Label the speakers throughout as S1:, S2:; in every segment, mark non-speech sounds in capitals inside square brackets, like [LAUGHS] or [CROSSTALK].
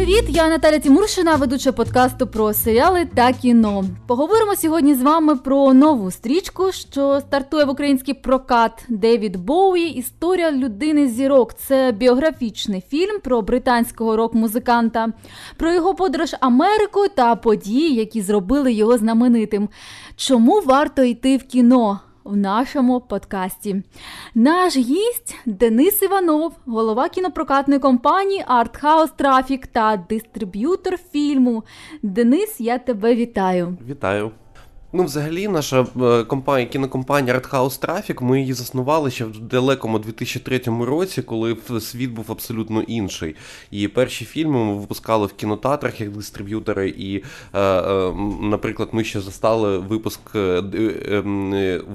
S1: Привіт, я Наталя Тімуршина, ведуча подкасту про серіали та кіно. Поговоримо сьогодні з вами про нову стрічку, що стартує в український прокат Девід Боуї. Історія людини зірок. Це біографічний фільм про британського рок-музиканта, про його подорож Америкою та події, які зробили його знаменитим. Чому варто йти в кіно? В нашому подкасті. Наш гість Денис Іванов, голова кінопрокатної компанії Артхаус Трафік та дистриб'ютор фільму. Денис, я тебе вітаю.
S2: Вітаю. Ну, взагалі, наша е, компанія, кінокомпанія Arthouse Traffic, ми її заснували ще в далекому 2003 році, коли світ був абсолютно інший. І перші фільми ми випускали в кінотеатрах як дистриб'ютори. І, е, е, наприклад, ми ще застали випуск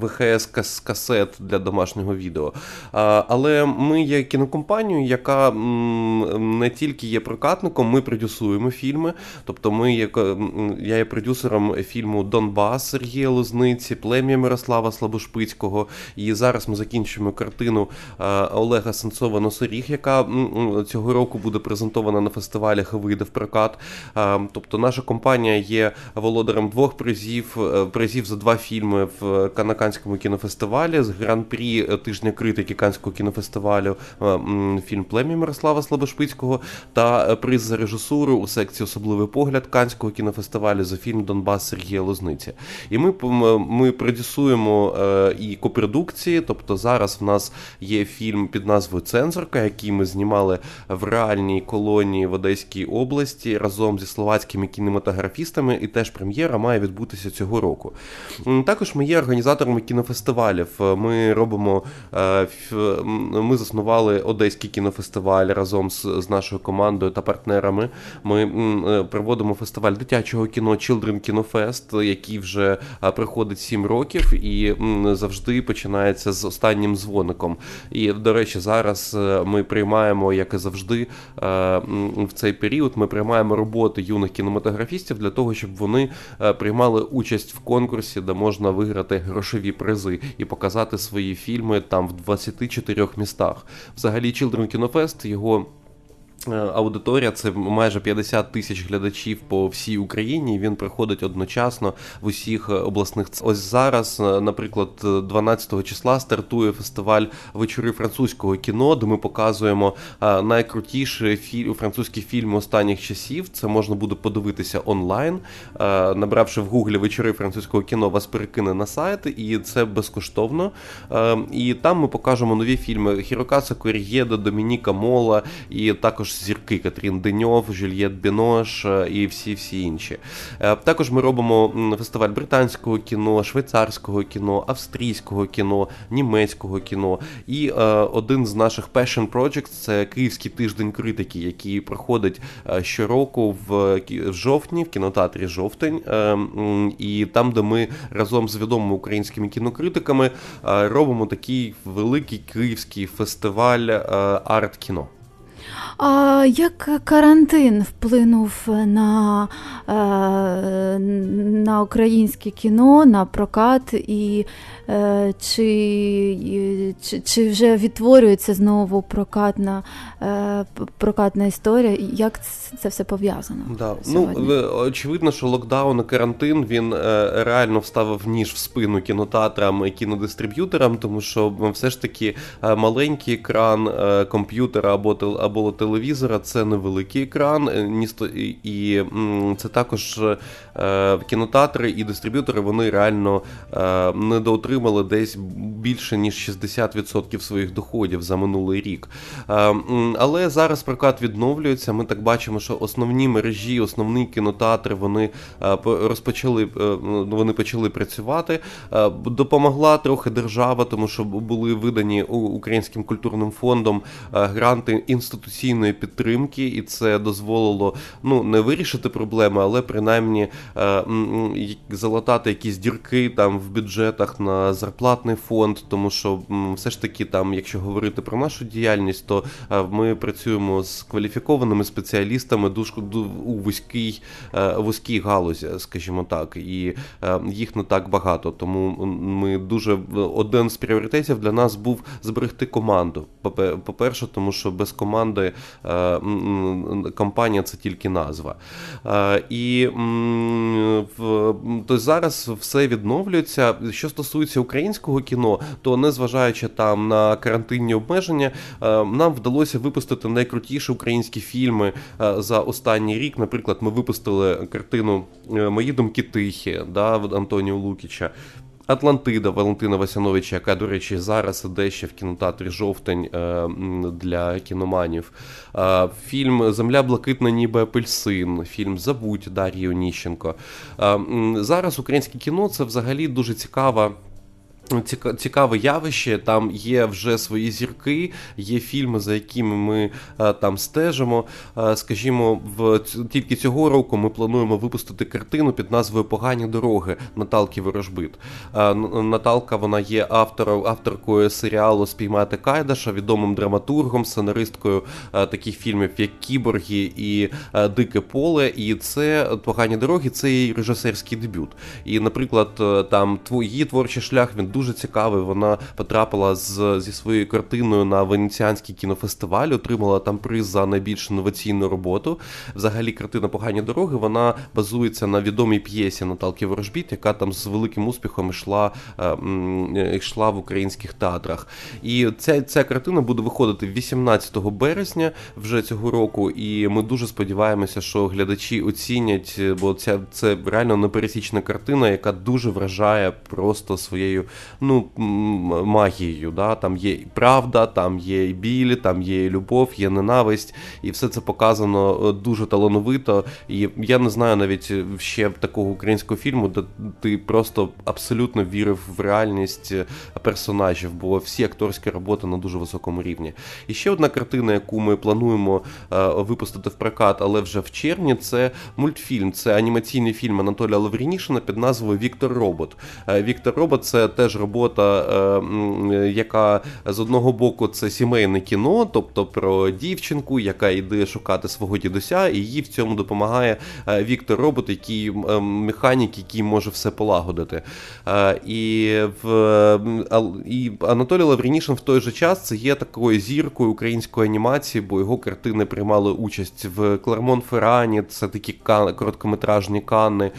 S2: ВХС касет для домашнього відео. Але ми є кінокомпанією, яка не тільки є прокатником, ми продюсуємо фільми. Тобто, ми я є продюсером фільму Донбас. Сергія Лозниці, плем'я Мирослава Слабошпицького. І зараз ми закінчуємо картину е, Олега Сенцова Носоріг, яка цього року буде презентована на фестивалях і вийде в прокат. Е, тобто наша компанія є володарем двох призів, е, призів за два фільми в Канаканському кінофестивалі з гран-прі тижня критики Канського кінофестивалю. Фільм Плем'я Мирослава Слабошпицького та приз за режисуру у секції Особливий погляд Канського кінофестивалю за фільм Донбас Сергія Лозниці. І ми ми продюсуємо е, і копродукції. Тобто зараз в нас є фільм під назвою Цензорка, який ми знімали в реальній колонії в Одеській області разом зі словацькими кінематографістами, і теж прем'єра має відбутися цього року. Також ми є організаторами кінофестивалів. Ми робимо е, ми заснували Одеський кінофестиваль разом з, з нашою командою та партнерами. Ми е, проводимо фестиваль дитячого кіно Children Кінофест, який вже вже проходить 7 років і завжди починається з останнім дзвоником. І, до речі, зараз е, ми приймаємо, як і завжди, е, в цей період ми приймаємо роботи юних кінематографістів для того, щоб вони е, приймали участь в конкурсі, де можна виграти грошові призи і показати свої фільми там в 24 містах. Взагалі, Children Kino Fest, його. Е, аудиторія це майже 50 тисяч глядачів по всій Україні. Він проходить одночасно в усіх е, обласних Ось зараз, е, наприклад, 12 числа стартує фестиваль вечори французького кіно, де ми показуємо найкрутіші фі... французькі фільми останніх часів. Це можна буде подивитися онлайн, набравши в гуглі вечори французького кіно, вас перекине на сайт, і це безкоштовно. І там ми покажемо нові фільми Хірокаса Корієда, Домініка Мола і також зірки Катрін Деньов, Жюльєт Бінош е, і всі всі інші. Е, також ми робимо фестиваль британського кіно, швейцарського кіно, австрійського кіно, німецького кіно. І е, один з наших passion projects – це Київський тиждень критики, який проходить щороку в жовтні, в кінотеатрі Жовтень. І там, де ми разом з відомими українськими кінокритиками робимо такий великий київський фестиваль арт-кіно.
S1: А як карантин вплинув на е, на українське кіно, на прокат, і чи чи, чи вже відтворюється знову прокатна е, прокатна історія? Як це все пов'язано?
S2: Да. Ну, Очевидно, що локдаун і карантин він реально вставив ніж в спину кінотеатрам і кінодистриб'юторам, тому що все ж таки маленький екран комп'ютера або або телевізора це невеликий екран, е, і це також е, кінотеатри і дистриб'ютори вони реально е, недоотримали десь більше ніж 60% своїх доходів за минулий рік. Але зараз прокат відновлюється. Ми так бачимо, що основні мережі, основні кінотеатри вони розпочали вони почали працювати. Допомогла трохи держава, тому що були видані українським культурним фондом гранти інституційної підтримки, і це дозволило ну не вирішити проблеми, але принаймні е, залатати якісь дірки там в бюджетах на зарплатний фонд, тому що все ж таки, там, якщо говорити про нашу діяльність, то ми працюємо з кваліфікованими спеціалістами дуже у вузькій вузькій галузі, скажімо так, і їх не так багато. Тому ми дуже один з пріоритетів для нас був зберегти команду. По-перше, тому що без команди компанія це тільки назва. І то зараз все відновлюється. Що стосується українського кіно, то незважаючи там на карантинні обмеження, нам вдалося випустити найкрутіші українські фільми за останній рік. Наприклад, ми випустили картину Мої думки тихі да, Антоніо Лукіча. Атлантида Валентина Васяновича, яка, до речі, зараз іде ще в кінотеатрі жовтень е, для кіноманів. Е, фільм Земля блакитна, ніби апельсин, фільм Забудь Дар'ї Оніщенко. Е, зараз українське кіно це взагалі дуже цікава. Цікаве явище, там є вже свої зірки, є фільми, за якими ми е, там стежимо. Е, скажімо, в тільки цього року ми плануємо випустити картину під назвою Погані дороги Наталки Ворожбит. Е, Наталка вона є автором, авторкою серіалу Спіймати Кайдаша, відомим драматургом, сценаристкою таких фільмів, як Кіборги і Дике Поле. І це погані дороги, це її режисерський дебют. І, наприклад, там її творчий шлях він дуже цікавий. Вона потрапила з, зі своєю картиною на Венеціанський кінофестиваль, отримала там приз за найбільш інноваційну роботу. Взагалі, картина Погані дороги вона базується на відомій п'єсі Наталки Ворожбіт, яка там з великим успіхом йшла е, йшла в українських театрах. І ця ця картина буде виходити 18 березня вже цього року. І ми дуже сподіваємося, що глядачі оцінять, бо ця це реально непересічна картина, яка дуже вражає просто своєю ну, магією. Да? Там є і правда, там є і біль, там є і любов, є ненависть, і все це показано е, дуже талановито. І я не знаю навіть ще такого українського фільму, де ти просто абсолютно вірив в реальність е, персонажів, бо всі акторські роботи на дуже високому рівні. І ще одна картина, яку ми плануємо е, випустити в прокат, але вже в червні, це мультфільм, це анімаційний фільм Анатолія Лаврінішина під назвою Віктор Робот. Віктор Робот це теж робота, е, яка з одного боку це сімейне кіно, тобто про дівчинку, яка йде шукати свого дідуся, і їй в цьому допомагає е, Віктор Робот, який механік, який може все полагодити. Е, і в і Анатолій Лавренішин в той же час це є такою зіркою української анімації, бо його картини приймали участь в Клермон-Феррані, це такі короткометражні Канни.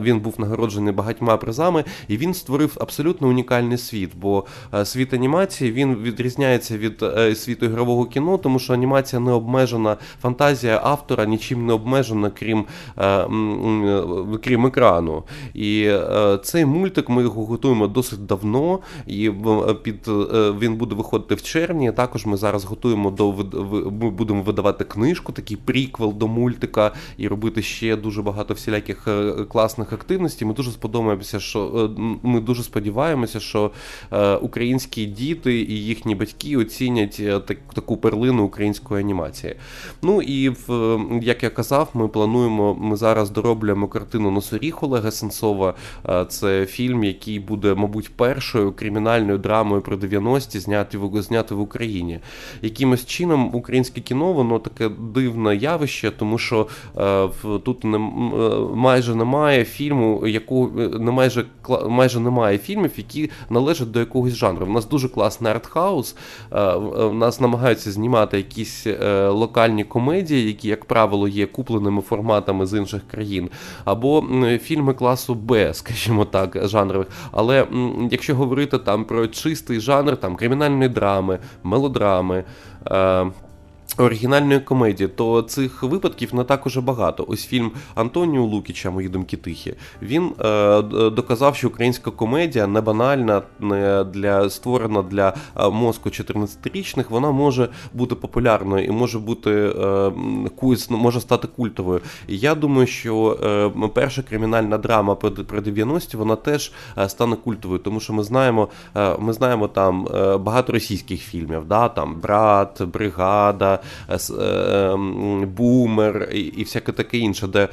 S2: Він був нагороджений багатьма призами, і він створив абсолютно унікальний світ, бо е, світ анімації він відрізняється від е, світу ігрового кіно, тому що анімація не обмежена, фантазія автора нічим не обмежена, крім е, крім екрану. І цей мультик ми його готуємо досить давно, і під він буде виходити в червні. Також ми зараз готуємо до ми будемо видавати книжку, такий приквел до мультика, і робити ще дуже багато всіляких класних активностей. Ми дуже сподобаємося, що ми дуже сподіваємося сподіваємося, що е, українські діти і їхні батьки оцінять е, так, таку перлину української анімації. Ну і в як я казав, ми плануємо. Ми зараз дороблюємо картину Носоріг Олега Сенцова. Е, це фільм, який буде, мабуть, першою кримінальною драмою про 90-ті зняти в зняти в Україні. Якимось чином українське кіно, воно таке дивне явище, тому що тут не майже немає фільму, яку не майже майже немає фільмів, які належать до якогось жанру. У нас дуже класний артхаус. Е, в нас намагаються знімати якісь е, локальні комедії, які, як правило, є купленими форматами з інших країн, або фільми класу Б, [LAUGHS] скажімо так, жанрових. Але якщо говорити там про чистий жанр, там кримінальної драми, мелодрами. Оригінальної комедії, то цих випадків не так уже багато. Ось фільм Антоніо Лукіча, мої думки тихі. Він е, доказав, що українська комедія не банальна, не для створена для е, мозку 14-річних. Вона може бути популярною і може бути е, може стати культовою. Я думаю, що е, перша кримінальна драма про, про 90-ті вона теж е, стане культовою, тому що ми знаємо, е, ми знаємо там багато російських фільмів, да, там брат, бригада. Бумер і всяке таке інше, де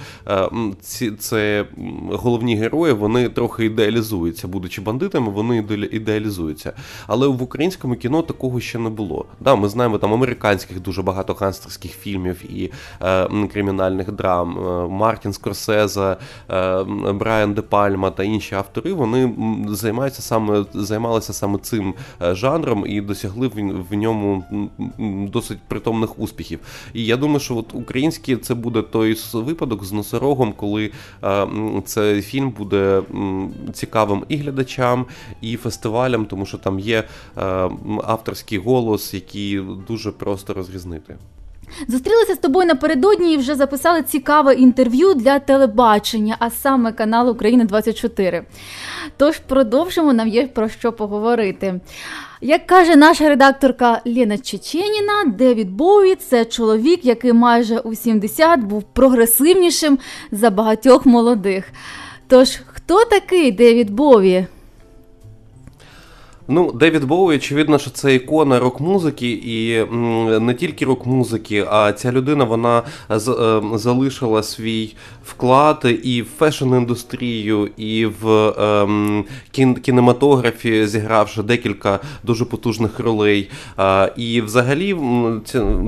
S2: ці це головні герої вони трохи ідеалізуються. Будучи бандитами, вони ідеалізуються. Але в українському кіно такого ще не було. Да, Ми знаємо там американських дуже багато гангстерських фільмів і е, кримінальних драм. Мартін Скорсеза, е, Брайан Де Пальма та інші автори вони займаються саме займалися саме цим е, жанром і досягли в ньому досить притомних успіхів. І я думаю, що от український це буде той випадок з носорогом, коли е, цей фільм буде цікавим і глядачам, і фестивалям, тому що там є авторський голос, який дуже просто розрізнити.
S1: Зустрілися з тобою напередодні і вже записали цікаве інтерв'ю для телебачення, а саме каналу Україна 24 Тож продовжимо нам є про що поговорити. Як каже наша редакторка Лена Чеченіна, Девід Боуі це чоловік, який майже у 70 був прогресивнішим за багатьох молодих. Тож, хто такий Девід Боуі?
S2: Ну, Девід Боуі, очевидно, що це ікона рок-музики, і не тільки рок-музики, а ця людина вона е, залишила свій вклад і в фешн-індустрію, і в ем, кінематографі, зігравши декілька дуже потужних ролей. І взагалі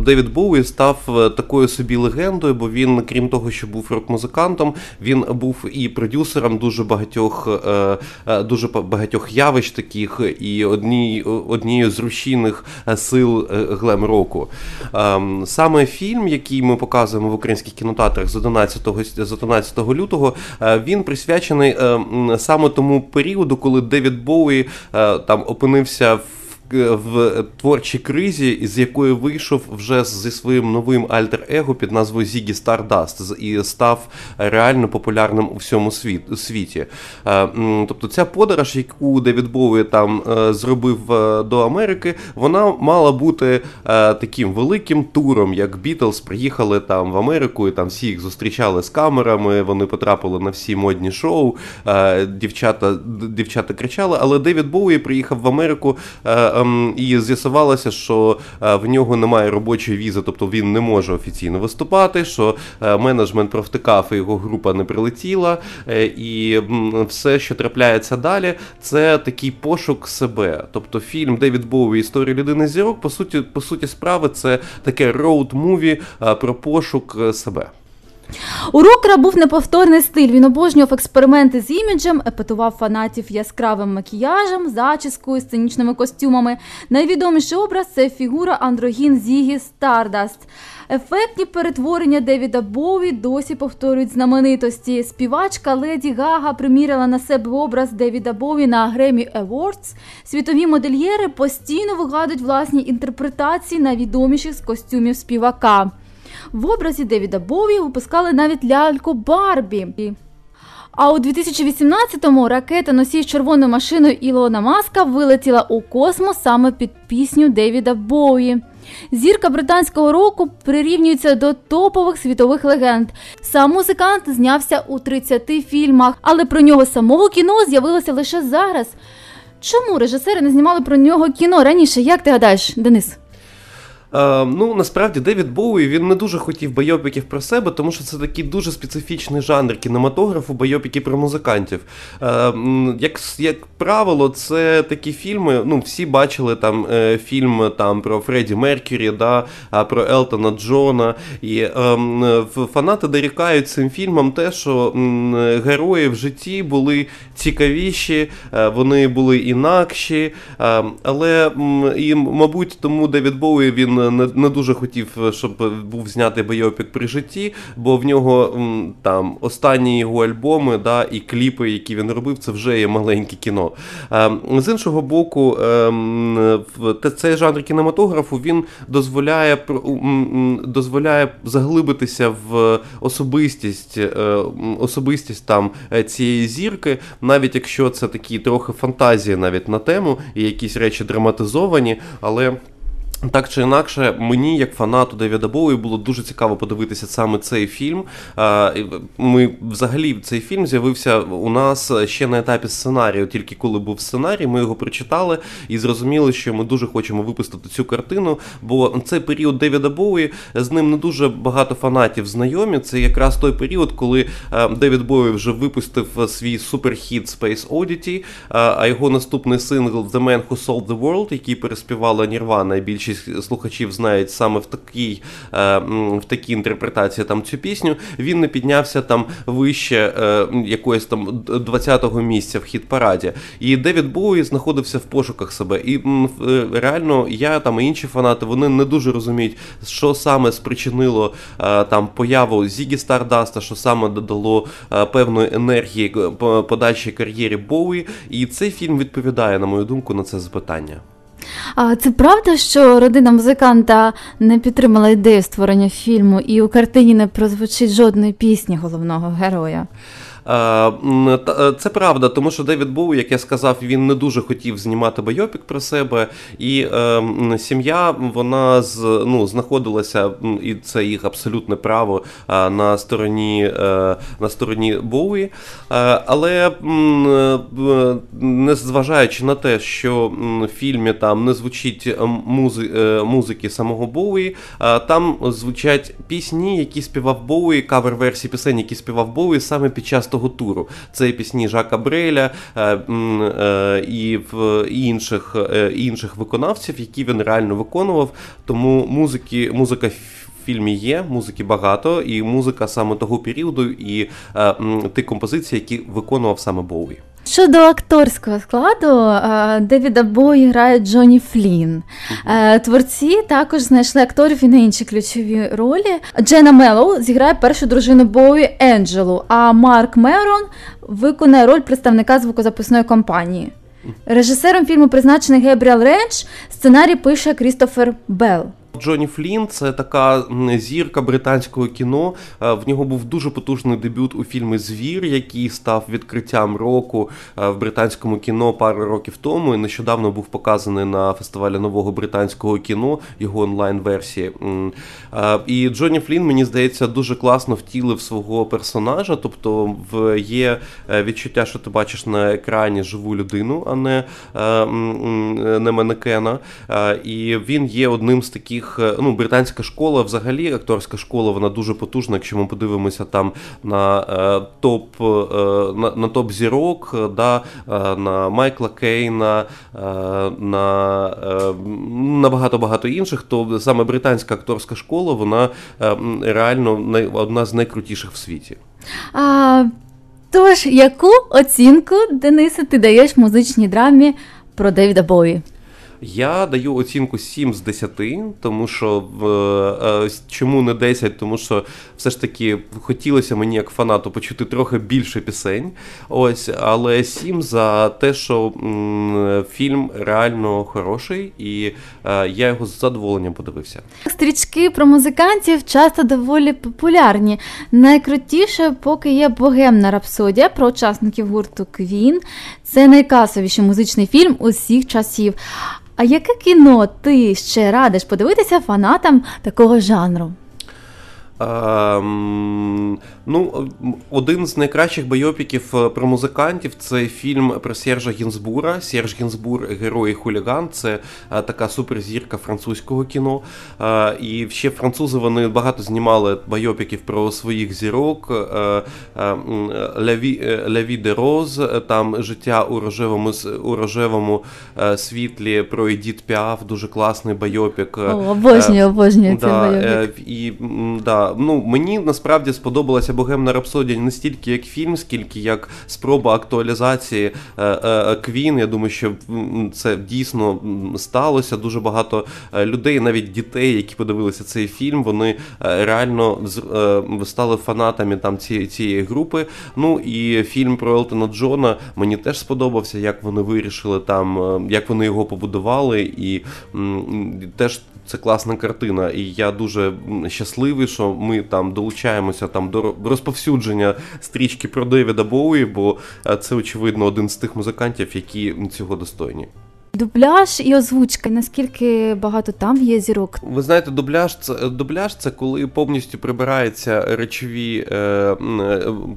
S2: Девід Боуі став е, такою собі легендою, бо він, крім того, що був рок-музикантом, він був і продюсером дуже багатьох е, дуже багатьох явищ таких. і і одні, однією з рушійних е, сил е, глем-року. Ем, саме фільм, який ми показуємо в українських кінотеатрах з 11 з 11 лютого, е, він присвячений ем, саме тому періоду, коли Девід Боуї там опинився в в творчій кризі, з якої вийшов вже зі своїм новим альтер-его під назвою Зігі Стардаст і став реально популярним у всьому світі. Е, тобто ця подорож, яку Девід Боуі там е, зробив е, до Америки, вона мала бути таким великим туром, як Бітлз приїхали там в Америку, і там всі їх зустрічали з камерами. Вони потрапили на всі модні шоу. Дівчата дівчата кричали, але Девід Боуї приїхав в Америку. Ем, і з'ясувалося, що е, в нього немає робочої візи, тобто він не може офіційно виступати. Що е, менеджмент провтикав, і його група не прилетіла, е, і все, що трапляється далі, це такий пошук себе. Тобто фільм Девід Боуі Історія людини з зірок, по суті, по суті справи, це таке road movie про пошук себе.
S1: У рокера був неповторний стиль. Він обожнював експерименти з іміджем, епатував фанатів яскравим макіяжем, зачіскою, сценічними костюмами. Найвідоміший образ це фігура андрогін Зігі Стардаст. Ефектні перетворення Девіда Боуі досі повторюють знаменитості. Співачка Леді Гага приміряла на себе образ Девіда Боуі на Grammy Awards. Світові модельєри постійно вигадують власні інтерпретації найвідоміших з костюмів співака. В образі Девіда Бові випускали навіть ляльку Барбі. А у 2018-му ракета носій з червоною машиною Ілона Маска вилетіла у космос саме під пісню Девіда Боуї. Зірка британського року прирівнюється до топових світових легенд. Сам музикант знявся у 30 фільмах, але про нього самого кіно з'явилося лише зараз. Чому режисери не знімали про нього кіно раніше? Як ти гадаєш, Денис?
S2: Е, ну насправді Девід Боуї він не дуже хотів байопіків про себе, тому що це такий дуже специфічний жанр кінематографу, байопіки про музикантів. Е, як як правило, це такі фільми. Ну, всі бачили там е, фільм там про Фредді Меркюрі, да, про Елтона Джона. І фанати дорікають цим фільмам те, що герої в житті були цікавіші, вони були інакші. Але і, мабуть, тому Девід Боуї він не, не дуже хотів, щоб був знятий бойопік при житті, бо в нього там останні його альбоми да, і кліпи, які він робив, це вже є маленьке кіно. З іншого боку, цей жанр кінематографу він дозволяє дозволяє заглибитися в особистість е, особистість там е, цієї зірки, навіть якщо це такі трохи фантазії навіть на тему і якісь речі драматизовані, але Так чи інакше, мені, як фанату Девіда Боуї, було дуже цікаво подивитися саме цей фільм. Ми взагалі цей фільм з'явився у нас ще на етапі сценарію, тільки коли був сценарій, ми його прочитали і зрозуміли, що ми дуже хочемо випустити цю картину. Бо цей період Девіда Боуї з ним не дуже багато фанатів знайомі. Це якраз той період, коли Девід Боуї вже випустив свій суперхіт Space Oddity, а його наступний сингл The Man Who Sold the World, який переспівала Нірвана, більшість більшість слухачів знають саме в такій е, в такій інтерпретації там цю пісню. Він не піднявся там вище е, якоїсь там 20-го місця в хіт параді. І Девід Боуї знаходився в пошуках себе. І е, реально я там і інші фанати вони не дуже розуміють, що саме спричинило там появу Зігі Стардаста, що саме додало певної енергії подальшій кар'єрі Боуї. І цей фільм відповідає, на мою думку, на це запитання.
S1: А це правда, що родина музиканта не підтримала ідею створення фільму, і у картині не прозвучить жодної пісні головного героя?
S2: Е, е, це правда, тому що Девід Боуї, як я сказав, він не дуже хотів знімати байопік про себе, і е, сім'я вона з ну знаходилася, і це їх абсолютне право на стороні на стороні Боуї. Але не зважаючи на те, що в фільмі там не звучить музи, музики самого Боуї, там звучать пісні, які співав Боуї, кавер-версії пісень, які співав Боуї саме під час того туру. Це пісні Жака Бреля е, е, і в інших е, інших виконавців, які він реально виконував. Тому музики, музика в фільмі є, музики багато, і музика саме того періоду, і ті композиції, які виконував саме Боуі.
S1: Щодо акторського складу, Девіда Бой грає Джоні Флін. Творці також знайшли акторів і на інші ключові ролі. Джена Меллоу зіграє першу дружину Бої Енджелу, а Марк Мерон виконає роль представника звукозаписної компанії. Режисером фільму призначений Гебріал Ренч, сценарій пише Крістофер Белл.
S2: Джоні Флін це така зірка британського кіно. Е, в нього був дуже потужний дебют у фільмі Звір, який став відкриттям року е, в британському кіно пару років тому. і Нещодавно був показаний на фестивалі нового британського кіно, його онлайн-версії. Е, і Джоні Флін, мені здається, дуже класно втілив свого персонажа. Тобто в є відчуття, що ти бачиш на екрані живу людину, а не не манекена. І він є одним з таких е, ну, британська школа, взагалі, акторська школа, вона дуже потужна. Якщо ми подивимося там на е, топ е, на, на топ зірок, да, на Майкла Кейна, на на багато багато інших, то саме британська акторська школа, вона реально одна з найкрутіших в світі.
S1: А, Тож, яку оцінку Денисе ти даєш музичній драмі про Девіда Бої?
S2: Я даю оцінку 7 з 10, тому що е, чому не 10? Тому що все ж таки хотілося мені як фанату почути трохи більше пісень. Ось, але 7 за те, що фільм реально хороший, і е, я його з задоволенням подивився.
S1: Стрічки про музикантів часто доволі популярні. Найкрутіше, поки є богемна рапсодія про учасників гурту Квін. Це найкасовіший музичний фільм усіх часів. А яке кіно ти ще радиш подивитися фанатам такого жанру?
S2: Ем, ну, Один з найкращих байопіків е, про музикантів це фільм про Сержа Гінзбура. Серж Гінзбур, герой і хуліган. Це е, така суперзірка французького кіно. Е, і ще французи вони багато знімали байопіків про своїх зірок. La Vie en Rose, там життя у рожевому у рожевому світлі про Едіт Піаф, дуже класний байопік. О,
S1: Обожнюю, обожнюю цей байопік.
S2: І, да, ну мені насправді сподобалася Богемна Рапсодія не стільки як фільм, скільки як спроба актуалізації е, е, Квін. Я думаю, що це дійсно сталося. Дуже багато е, людей, навіть дітей, які подивилися цей фільм, вони реально стали фанатами там цієї цієї групи. Ну і фільм про Елтона Джона мені теж сподобався, як вони вирішили там, як вони його побудували, і теж це класна картина. І я дуже щасливий, що ми там долучаємося там до розповсюдження стрічки про Девіда Боуї, бо е, це очевидно один з тих музикантів, які цього достойні.
S1: Дубляж і озвучка. Наскільки багато там є зірок?
S2: Ви знаєте, дубляж це дубляж це коли повністю прибираються речові, е, е,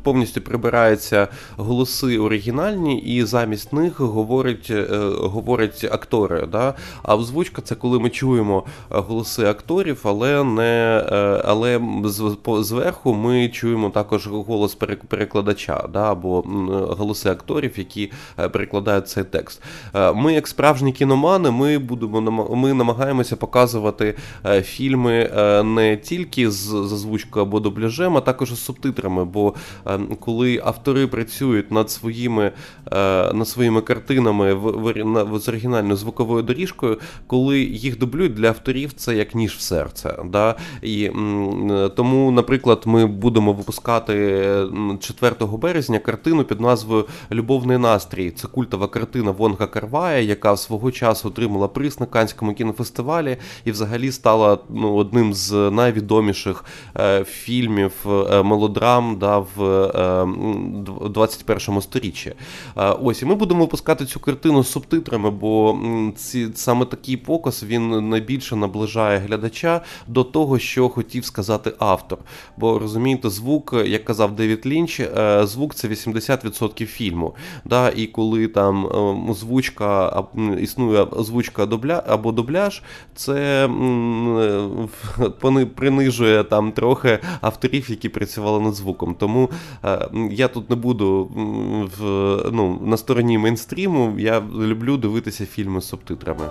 S2: повністю прибираються голоси оригінальні, і замість них говорять е, говорять актори. Да? А озвучка це коли ми чуємо голоси акторів, але не але зверху ми чуємо також голос перекладача, да? або голоси акторів, які перекладають цей текст. Ми, як справжні кіномани, ми будемо ми намагаємося показувати е, фільми е, не тільки з зазвучкою або дубляжем, а також з субтитрами. Бо е, коли автори працюють над своїми над своїми картинами в з оригінальною звуковою доріжкою, коли їх дублюють для авторів, це як ніж в серце. Да? І тому, наприклад, ми будемо випускати 4 березня картину під назвою Любовний настрій. Це культова картина Вонга Карвая, яка свого часу отримала приз на Канському кінофестивалі і взагалі стала ну, одним з найвідоміших е, фільмів е, мелодрам да, в е, 21 сторіччі. Е, ось і ми будемо випускати цю картину з субтитрами, бо ці саме такий показ він найбільше наближає глядача до того, що хотів сказати автор. Бо розумієте, звук, як казав Девід Лінч, е, звук це 80% фільму. Да, І коли там е, озвучка існує озвучка дубля або дубляж, це [LAUGHS] принижує там трохи авторів, які працювали над звуком. Тому е, я тут не буду в, ну, на стороні мейнстріму. Я люблю дивитися фільми з субтитрами.